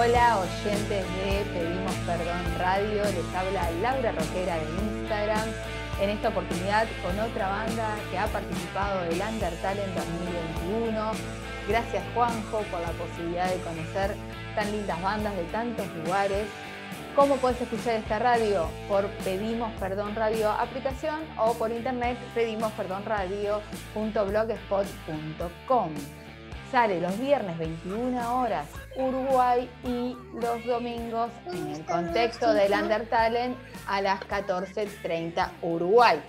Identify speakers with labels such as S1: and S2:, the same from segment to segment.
S1: Hola oyentes de Pedimos Perdón Radio, les habla Laura Roquera de Instagram, en esta oportunidad con otra banda que ha participado del Undertale en 2021. Gracias Juanjo por la posibilidad de conocer tan lindas bandas de tantos lugares. ¿Cómo puedes escuchar esta radio? Por Pedimos Perdón Radio aplicación o por internet pedimosperdonradio.blogspot.com. Sale los viernes 21 horas Uruguay y los domingos en el contexto del Undertalent a las 14.30 Uruguay.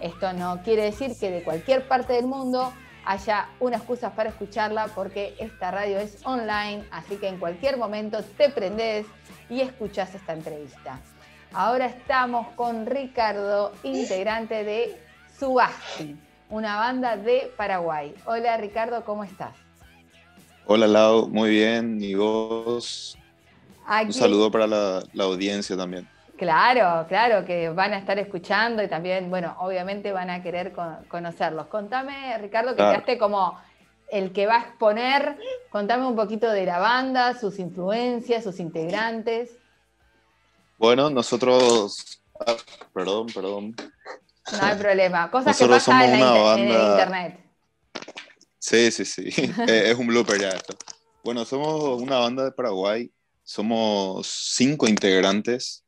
S1: Esto no quiere decir que de cualquier parte del mundo haya una excusa para escucharla porque esta radio es online, así que en cualquier momento te prendes y escuchas esta entrevista. Ahora estamos con Ricardo, integrante de Subasti, una banda de Paraguay. Hola Ricardo, ¿cómo estás?
S2: Hola Lau, muy bien. ¿Y vos? Un saludo para la, audiencia también.
S1: Claro, claro, que van a estar escuchando y también, bueno, obviamente van a querer conocerlos. Contame, Ricardo, que quedaste como el que va a exponer, contame un poquito de la banda, sus influencias, sus integrantes.
S2: Bueno, nosotros, ah, perdón, perdón.
S1: No hay problema, cosas que pasan en, en el internet.
S2: Sí, sí, sí. es un blooper ya esto. Bueno, somos una banda de Paraguay. Somos cinco integrantes.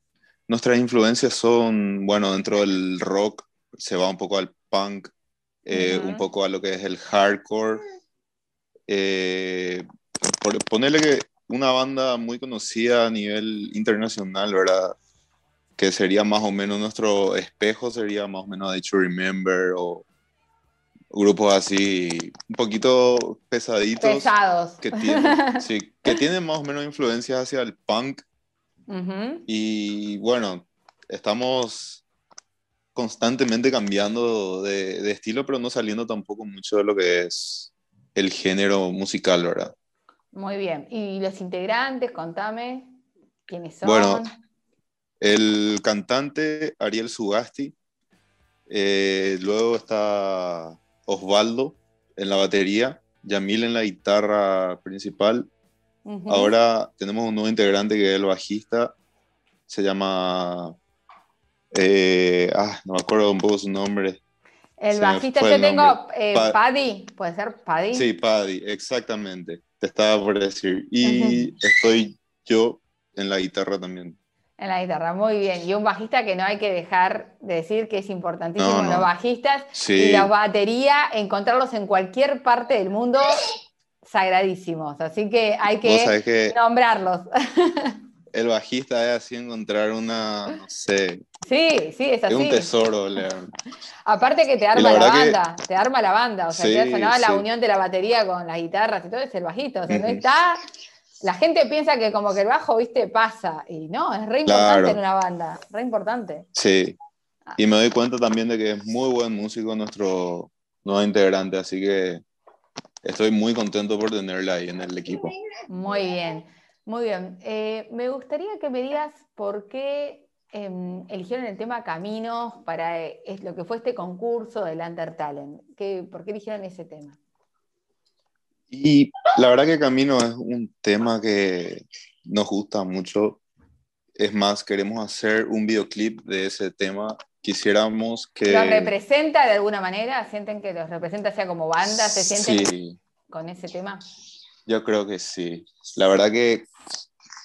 S2: Nuestras influencias son, bueno, dentro del rock se va un poco al punk, eh, un poco a lo que es el hardcore. Eh, ponerle que una banda muy conocida a nivel internacional, ¿verdad? Que sería más o menos nuestro espejo, sería más o menos The To Remember o grupos así un poquito pesaditos.
S1: Pesados.
S2: Que tienen, sí, que tienen más o menos influencias hacia el punk. Y bueno, estamos constantemente cambiando de, de, estilo, pero no saliendo tampoco mucho de lo que es el género musical, ¿verdad?
S1: Muy bien. ¿Y los integrantes? Contame quiénes son.
S2: Bueno, el cantante Ariel Sugasti. Eh, luego está Osvaldo en la batería, Yamil en la guitarra principal. Ahora tenemos un nuevo integrante que es el bajista, se llama... Eh, ah, no me acuerdo un poco su nombre.
S1: El bajista yo tengo eh, Paddy, puede ser Paddy.
S2: Sí, Paddy, exactamente. Te estaba por decir. Y estoy yo en la guitarra también.
S1: En la guitarra, muy bien. Y un bajista que no hay que dejar de decir que es importantísimo. Los bajistas y la batería, encontrarlos en cualquier parte del mundo, sagradísimos. Así que hay que, nombrarlos.
S2: El bajista es así encontrar una, no sé.
S1: Sí, sí, es así.
S2: Es un tesoro, León.
S1: Aparte que te arma la, banda, te arma la banda. O sea, sí, sonaba la unión de la batería con las guitarras y todo, es el bajito. O sea, no está la gente piensa que como que el bajo, viste, pasa. Y no, es re importante en una banda, re importante.
S2: Sí. Ah. Y me doy cuenta también de que es muy buen músico nuestro nuevo integrante, así que estoy muy contento por tenerla ahí en el equipo.
S1: Muy bien, muy bien. Eh, me gustaría que me digas por qué em, eligieron el tema Caminos para eh, lo que fue este concurso del Under Talent. ¿Por qué eligieron ese tema?
S2: Y la verdad que Camino es un tema que nos gusta mucho. Es más, queremos hacer un videoclip de ese tema. Quisiéramos que...
S1: ¿Los representa de alguna manera? ¿Sienten que los representa sea como banda? ¿Se sienten con ese tema?
S2: Yo creo que sí. La verdad que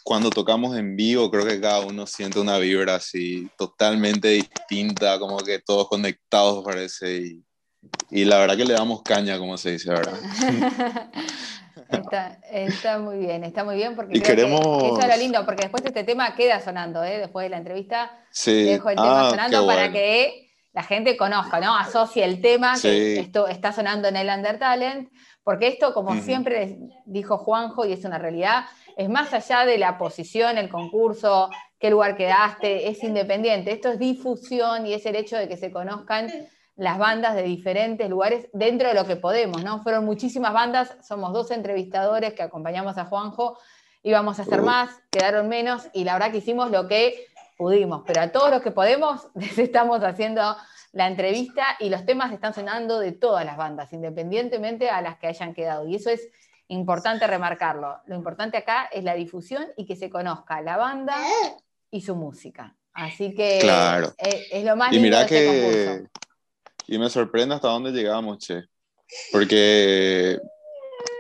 S2: cuando tocamos en vivo, creo que cada uno siente una vibra así totalmente distinta, como que todos conectados parece. Y y la verdad que le damos caña, como se dice ahora.
S1: está, muy bien, está muy bien porque eso es lo lindo, porque después este tema queda sonando, ¿eh? después de la entrevista dejo el tema ah, sonando para que la gente conozca, ¿no? Asocie el tema que esto está sonando en el Under Talent, porque esto, como siempre dijo Juanjo, y es una realidad, es más allá de la posición, el concurso, qué lugar quedaste, es independiente. Esto es difusión y es el hecho de que se conozcan las bandas de diferentes lugares dentro de lo que podemos, ¿no? Fueron muchísimas bandas, somos dos entrevistadores que acompañamos a Juanjo, íbamos a hacer más, quedaron menos, y la verdad que hicimos lo que pudimos, pero a todos los que podemos les estamos haciendo la entrevista y los temas están sonando de todas las bandas, independientemente a las que hayan quedado. Y eso es importante remarcarlo. Lo importante acá es la difusión y que se conozca la banda y su música. Así que
S2: claro.
S1: es, lo más lindo de este que,
S2: Y me sorprende hasta dónde llegamos, che. Porque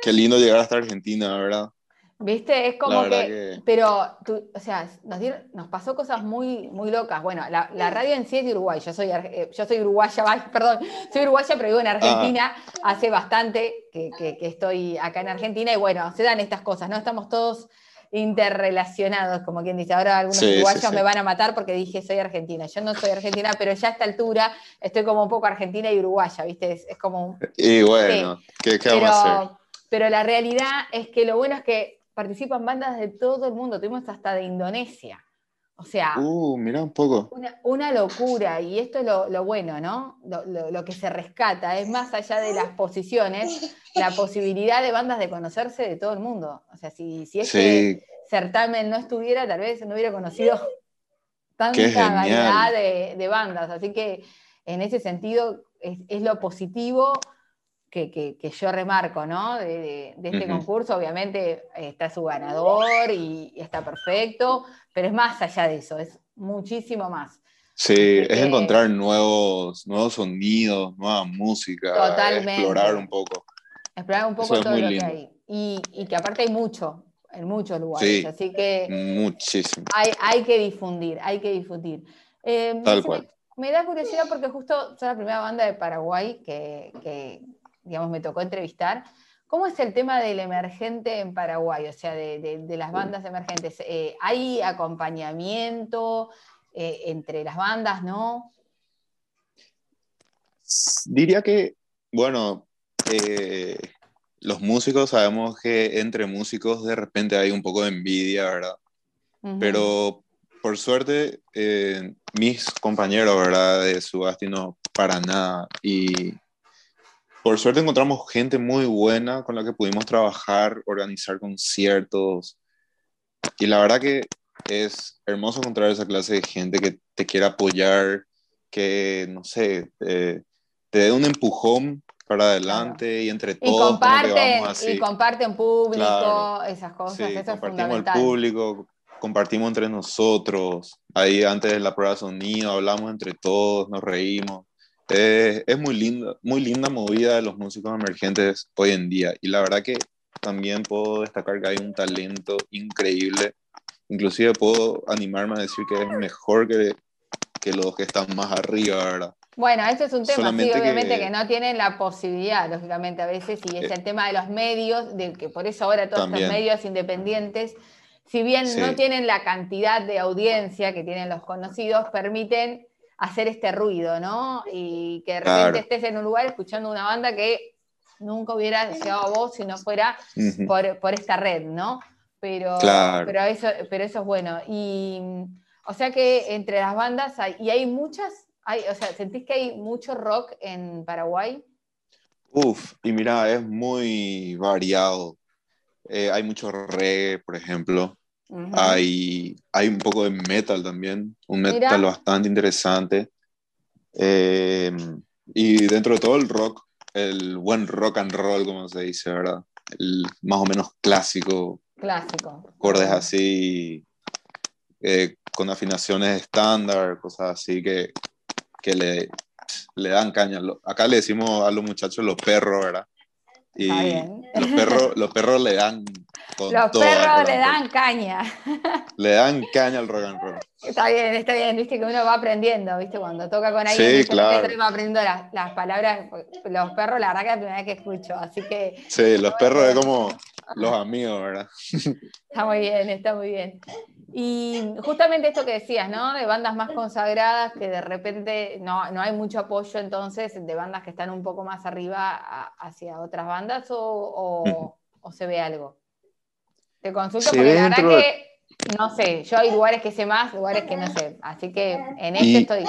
S2: qué lindo llegar hasta Argentina, ¿verdad?
S1: ¿Viste? Es como que, Pero, tú, o sea, nos, nos pasó cosas muy, muy locas. Bueno, la, radio en sí es de Uruguay. Yo soy, eh, yo soy uruguaya, perdón, soy uruguaya, pero vivo en Argentina ah. hace bastante que, que, estoy acá en Argentina. Y bueno, se dan estas cosas, ¿no? Estamos todos interrelacionados, como quien dice. Ahora algunos uruguayos me van a matar porque dije soy argentina. Yo no soy argentina, pero ya a esta altura estoy como un poco argentina y uruguaya, ¿viste? Es, como...
S2: Y bueno, ¿qué, qué vamos a hacer?
S1: Pero la realidad es que lo bueno es que participan bandas de todo el mundo, tuvimos hasta de Indonesia. O sea,
S2: uh, mira un poco.
S1: Una, locura, y esto es lo, bueno, ¿no? Lo, que se rescata, es más allá de las posiciones, la posibilidad de bandas de conocerse de todo el mundo. O sea, si, si este certamen no estuviera, tal vez no hubiera conocido tanta variedad de, bandas. Así que en ese sentido es, es lo positivo que, yo remarco, ¿no? De, este concurso, obviamente está su ganador y, está perfecto, pero es más allá de eso, es muchísimo más.
S2: Sí, es encontrar nuevos, nuevos sonidos, nueva música, explorar un poco.
S1: Explorar un poco todo lo que hay. Y, que aparte hay mucho, en muchos lugares, así que...
S2: Muchísimo.
S1: Hay, hay que difundir, hay que difundir.
S2: Eh, Tal cual.
S1: Me, da curiosidad porque justo soy la primera banda de Paraguay que, digamos, me tocó entrevistar. ¿Cómo es el tema del emergente en Paraguay? O sea, de, las bandas emergentes. Eh, ¿Hay acompañamiento eh, entre las bandas, no?
S2: Diría que, bueno, eh, los músicos sabemos que entre músicos de repente hay un poco de envidia, ¿verdad? Pero por suerte, mis compañeros, ¿verdad? De Subasti no, para nada. Y por suerte encontramos gente muy buena con la que pudimos trabajar, organizar conciertos. Y la verdad que es hermoso encontrar esa clase de gente que te quiera apoyar, que, no sé, te, dé un empujón para adelante y entre todos.
S1: Y comparten, y comparten público, esas cosas, eso es fundamental.
S2: el público, compartimos entre nosotros. Ahí antes de la prueba de sonido hablamos entre todos, nos reímos. Eh, es muy linda, muy linda movida de los músicos emergentes hoy en día. Y la verdad que también puedo destacar que hay un talento increíble. Inclusive puedo animarme a decir que es mejor que, que los que están más arriba, ¿verdad?
S1: Bueno, eso es un tema, sí, obviamente que... no tienen la posibilidad, lógicamente, a veces, y es eh, el tema de los medios, del que por eso ahora todos los medios independientes, si bien no tienen la cantidad de audiencia que tienen los conocidos, permiten hacer este ruido, ¿no? Y que de repente estés en un lugar escuchando una banda que nunca hubiera llegado a vos si no fuera por, esta red, ¿no? Pero, pero, eso, pero eso es bueno. Y, o sea que entre las bandas hay, y hay muchas, hay, o sea, ¿sentís que hay mucho rock en Paraguay?
S2: Uf, y mira, es muy variado. Eh, hay mucho reggae, por ejemplo hay, hay un poco de metal también, un metal bastante interesante. Em, y dentro de todo el rock, el buen rock and roll, como se dice, ¿verdad? El más o menos clásico.
S1: Clásico.
S2: Acordes así, eh, con afinaciones estándar, cosas así que, que le, le dan caña. Acá le decimos a los muchachos los perros, ¿verdad? Y los perros, los perros le dan
S1: los perros le dan caña.
S2: Le dan caña al rock and roll.
S1: Está bien, está bien, viste que uno va aprendiendo, viste, cuando toca con alguien,
S2: sí, claro.
S1: va aprendiendo las, las, palabras. Los perros, la verdad que es la primera vez que escucho, así que.
S2: Sí, los perros es como los amigos, ¿verdad?
S1: Está muy bien, está muy bien. Y justamente esto que decías, ¿no? De bandas más consagradas que de repente no, no hay mucho apoyo entonces de bandas que están un poco más arriba hacia otras bandas o, o se ve algo. Te consulto porque la verdad que, no sé, yo hay lugares que sé más, lugares que no sé. Así que en este estoy.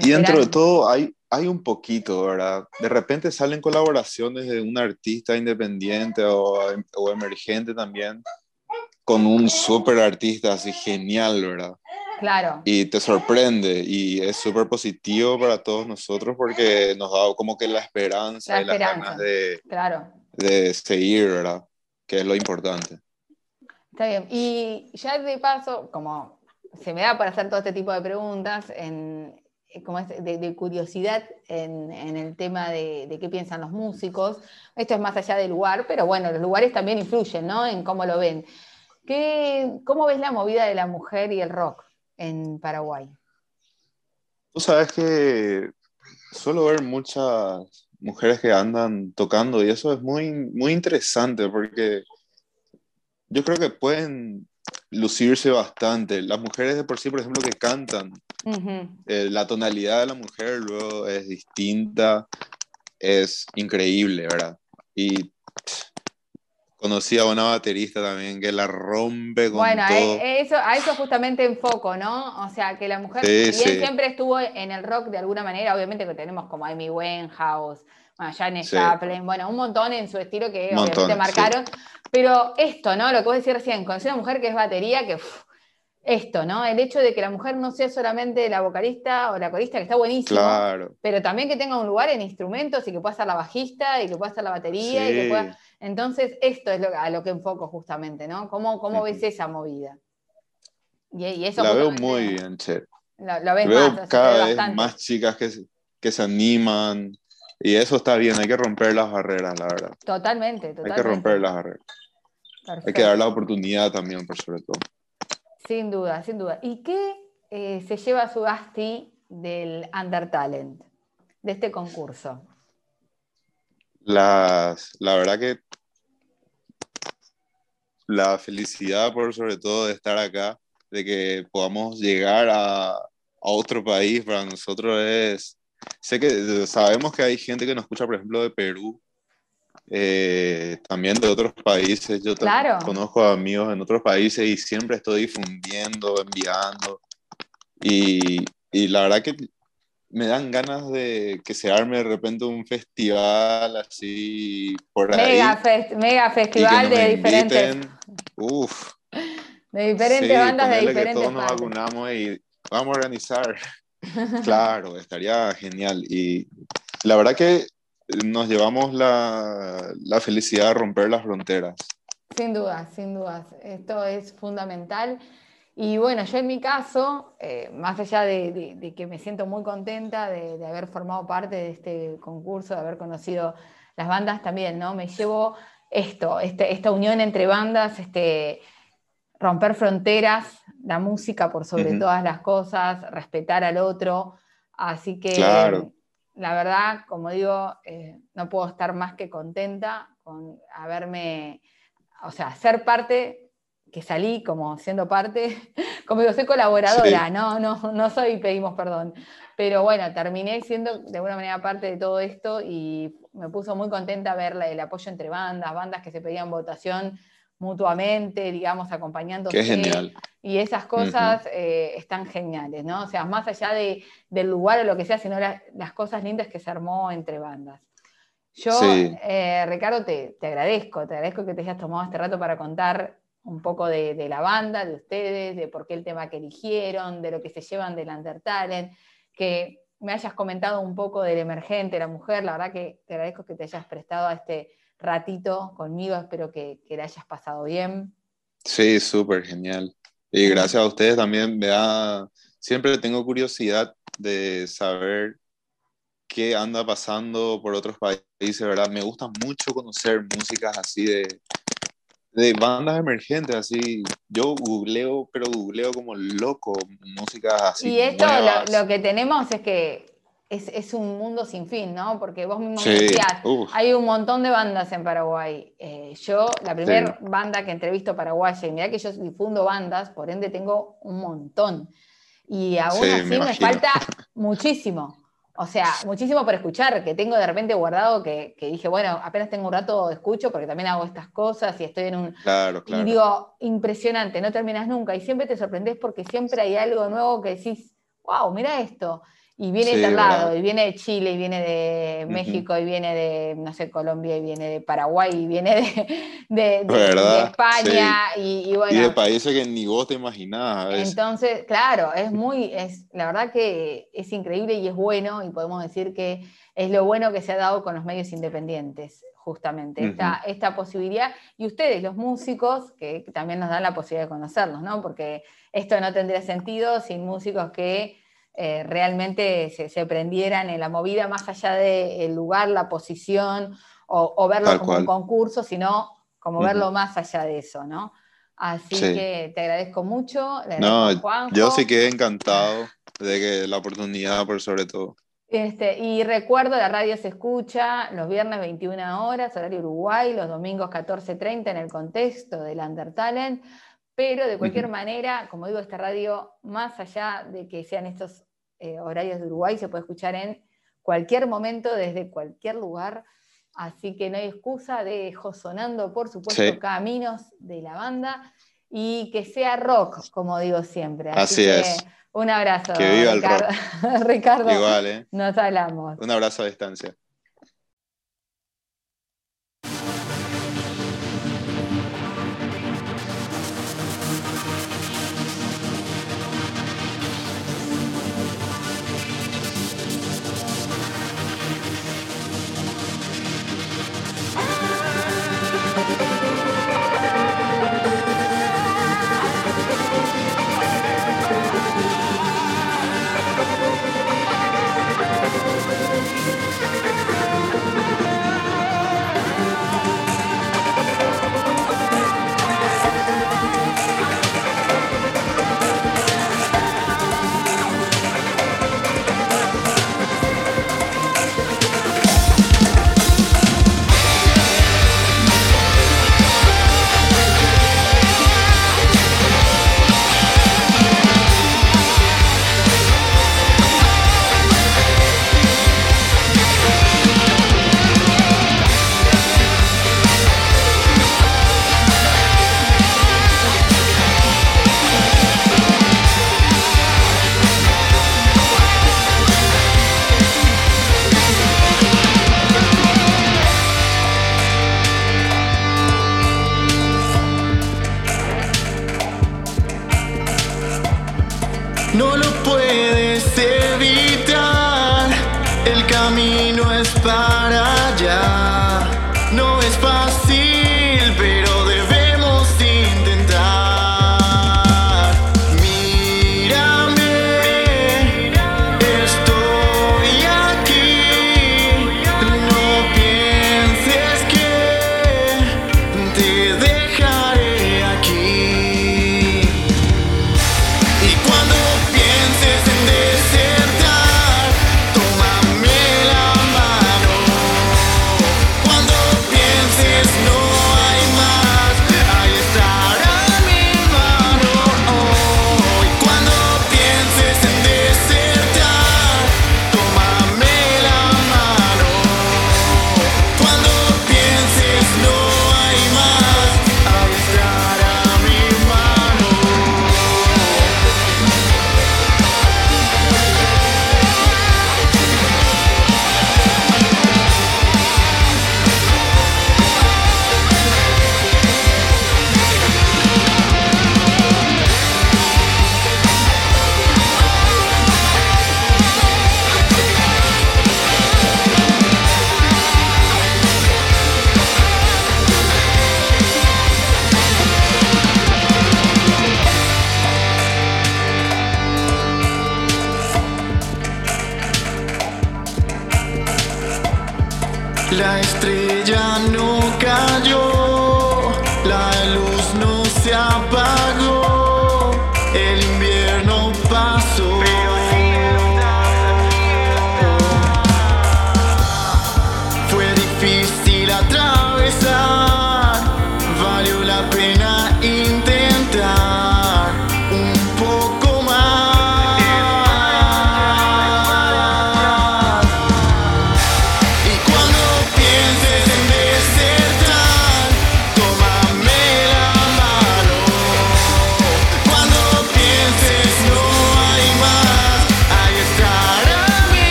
S2: Y dentro de todo hay, hay un poquito, ¿verdad? De repente salen colaboraciones de un artista independiente o, o emergente también con un súper artista así genial, ¿verdad?
S1: Claro.
S2: Y te sorprende y es súper positivo para todos nosotros porque nos da como que la esperanza y las ganas de,
S1: claro
S2: de seguir, ¿verdad? Que es lo importante.
S1: Está bien. Y ya de paso, como se me da para hacer todo este tipo de preguntas, en, como de, curiosidad en, el tema de, qué piensan los músicos. Esto es más allá del lugar, pero bueno, los lugares también influyen, ¿no? En cómo lo ven. ¿Qué, ¿Cómo ves la movida de la mujer y el rock en Paraguay?
S2: Tú sabes que suelo ver muchas mujeres que andan tocando y eso es muy, muy interesante porque yo creo que pueden lucirse bastante. Las mujeres de por sí, por ejemplo, que cantan, eh, la tonalidad de la mujer luego es distinta, es increíble, ¿verdad? Y conocí a una baterista también que la rompe con bueno, todo.
S1: Bueno, eso, a eso justamente enfoco, ¿no? O sea, que la mujer siempre estuvo en el rock de alguna manera, obviamente que tenemos como Amy Winehouse, Janis Joplin, bueno, un montón en su estilo que obviamente marcaron. Pero esto, ¿no? Lo que vos decías recién, conocí una mujer que es batería, que esto, ¿no? El hecho de que la mujer no sea solamente la vocalista o la corista, que está buenísimo, pero también que tenga un lugar en instrumentos y que pueda ser la bajista y que pueda ser la batería. Y que pueda... Entonces, esto es lo, a lo que enfoco justamente, ¿no? ¿Cómo, cómo ves esa movida?
S2: Y, eso la veo muy bien, Che. Lo, ves veo más, cada vez más chicas que, que se animan, y eso está bien, hay que romper las barreras, la verdad.
S1: Totalmente, totalmente.
S2: Hay que romper las barreras. Hay que dar la oportunidad también, por sobre todo.
S1: Sin duda, sin duda. ¿Y qué eh, se lleva su Gasti del Under Talent, de este concurso?
S2: Las, la verdad que la felicidad por sobre todo de estar acá, de que podamos llegar a, a otro país, para nosotros es sé que sabemos que hay gente que nos escucha, por ejemplo, de Perú, eh, también de otros países. Yo conozco amigos en otros países y siempre estoy difundiendo, enviando. Y, y, la verdad que me dan ganas de que se arme de repente un festival así por
S1: ahí. mega festival de diferentes.
S2: Uf.
S1: De diferentes bandas de diferentes.
S2: Que todos nos vacunamos y vamos a organizar. Claro, estaría genial. Y la verdad que nos llevamos la, felicidad de romper las fronteras.
S1: Sin duda, sin dudas. Esto es fundamental. Y bueno, yo en mi caso, eh, más allá de, que me siento muy contenta de, haber formado parte de este concurso, de haber conocido las bandas también, ¿no? Me llevo esto, este, esta unión entre bandas, este, romper fronteras, la música por sobre todas las cosas, respetar al otro. Así que la verdad, como digo, eh, no puedo estar más que contenta con haberme, o sea, ser parte, que salí como siendo parte, como digo, soy colaboradora, no, no, no soy, pedimos perdón. Pero bueno, terminé siendo de alguna manera parte de todo esto y me puso muy contenta ver el apoyo entre bandas, bandas que se pedían votación mutuamente, digamos, acompañándose.
S2: Qué genial.
S1: Y esas cosas eh, están geniales, ¿no? O sea, más allá de, del lugar o lo que sea, sino las cosas lindas que se armó entre bandas. Yo, eh, Ricardo, te, agradezco, te agradezco que te hayas tomado este rato para contar un poco de, la banda, de ustedes, de por qué el tema que eligieron, de lo que se llevan del Undertalent, que me hayas comentado un poco del emergente, la mujer, la verdad que te agradezco que te hayas prestado a este ratito conmigo, espero que, que le hayas pasado bien.
S2: Sí, súper genial. Y gracias a ustedes también, me siempre tengo curiosidad de saber qué anda pasando por otros países, ¿verdad? Me gusta mucho conocer músicas así de, de bandas emergentes, así. Yo googleo, pero googleo como loco, músicas así.
S1: Y esto lo, que tenemos es que es, un mundo sin fin, ¿no? Porque vos mismo decías, hay un montón de bandas en Paraguay. Eh, yo, la primera banda que entrevisto paraguaya, y mira que yo difundo bandas, por ende tengo un montón. Y aún así me, falta muchísimo. O sea, muchísimo por escuchar, que tengo de repente guardado que, dije, bueno, apenas tengo un rato escucho porque también hago estas cosas y estoy en un...
S2: Claro, claro.
S1: Y digo, impresionante, no terminas nunca. Y siempre te sorprendes porque siempre hay algo nuevo que decís, wow, mira esto y viene de lado, y viene de Chile, y viene de México, y viene de, no sé, Colombia, y viene de Paraguay, y viene de, España, y, bueno.
S2: Y de países que ni vos te imaginabas.
S1: Entonces, claro, es muy, es, la verdad que es increíble y es bueno, y podemos decir que es lo bueno que se ha dado con los medios independientes, justamente, esta, esta, posibilidad. Y ustedes, los músicos, que también nos dan la posibilidad de conocerlos, ¿no? Porque esto no tendría sentido sin músicos que eh, realmente se, prendieran en la movida más allá del lugar, la posición o, verlo como un concurso, sino como verlo más allá de eso, ¿no? Así que te agradezco mucho.
S3: no, yo sí quedé encantado de que la oportunidad por sobre todo.
S1: Este, y recuerdo, la radio se escucha los viernes 21 horas, horario Uruguay, los domingos 14.30 en el contexto del Undertalent, pero de cualquier manera, como digo, esta radio, más allá de que sean estos eh, horarios de Uruguay, se puede escuchar en cualquier momento, desde cualquier lugar, así que no hay excusa, dejo sonando, por supuesto, caminos de la banda, y que sea rock, como digo siempre.
S3: Así, es.
S1: Un abrazo.
S3: Que viva el rock.
S1: Ricardo.
S3: Igual, ¿eh?
S1: Nos hablamos.
S3: Un abrazo a distancia.
S4: camino es para la estrella.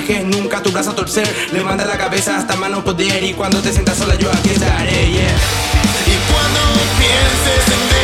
S4: dejes nunca tu brazo a torcer. Levanta la cabeza hasta mano poder y cuando te sientas sola yo aquí estaré, yeah.
S3: Y cuando pienses en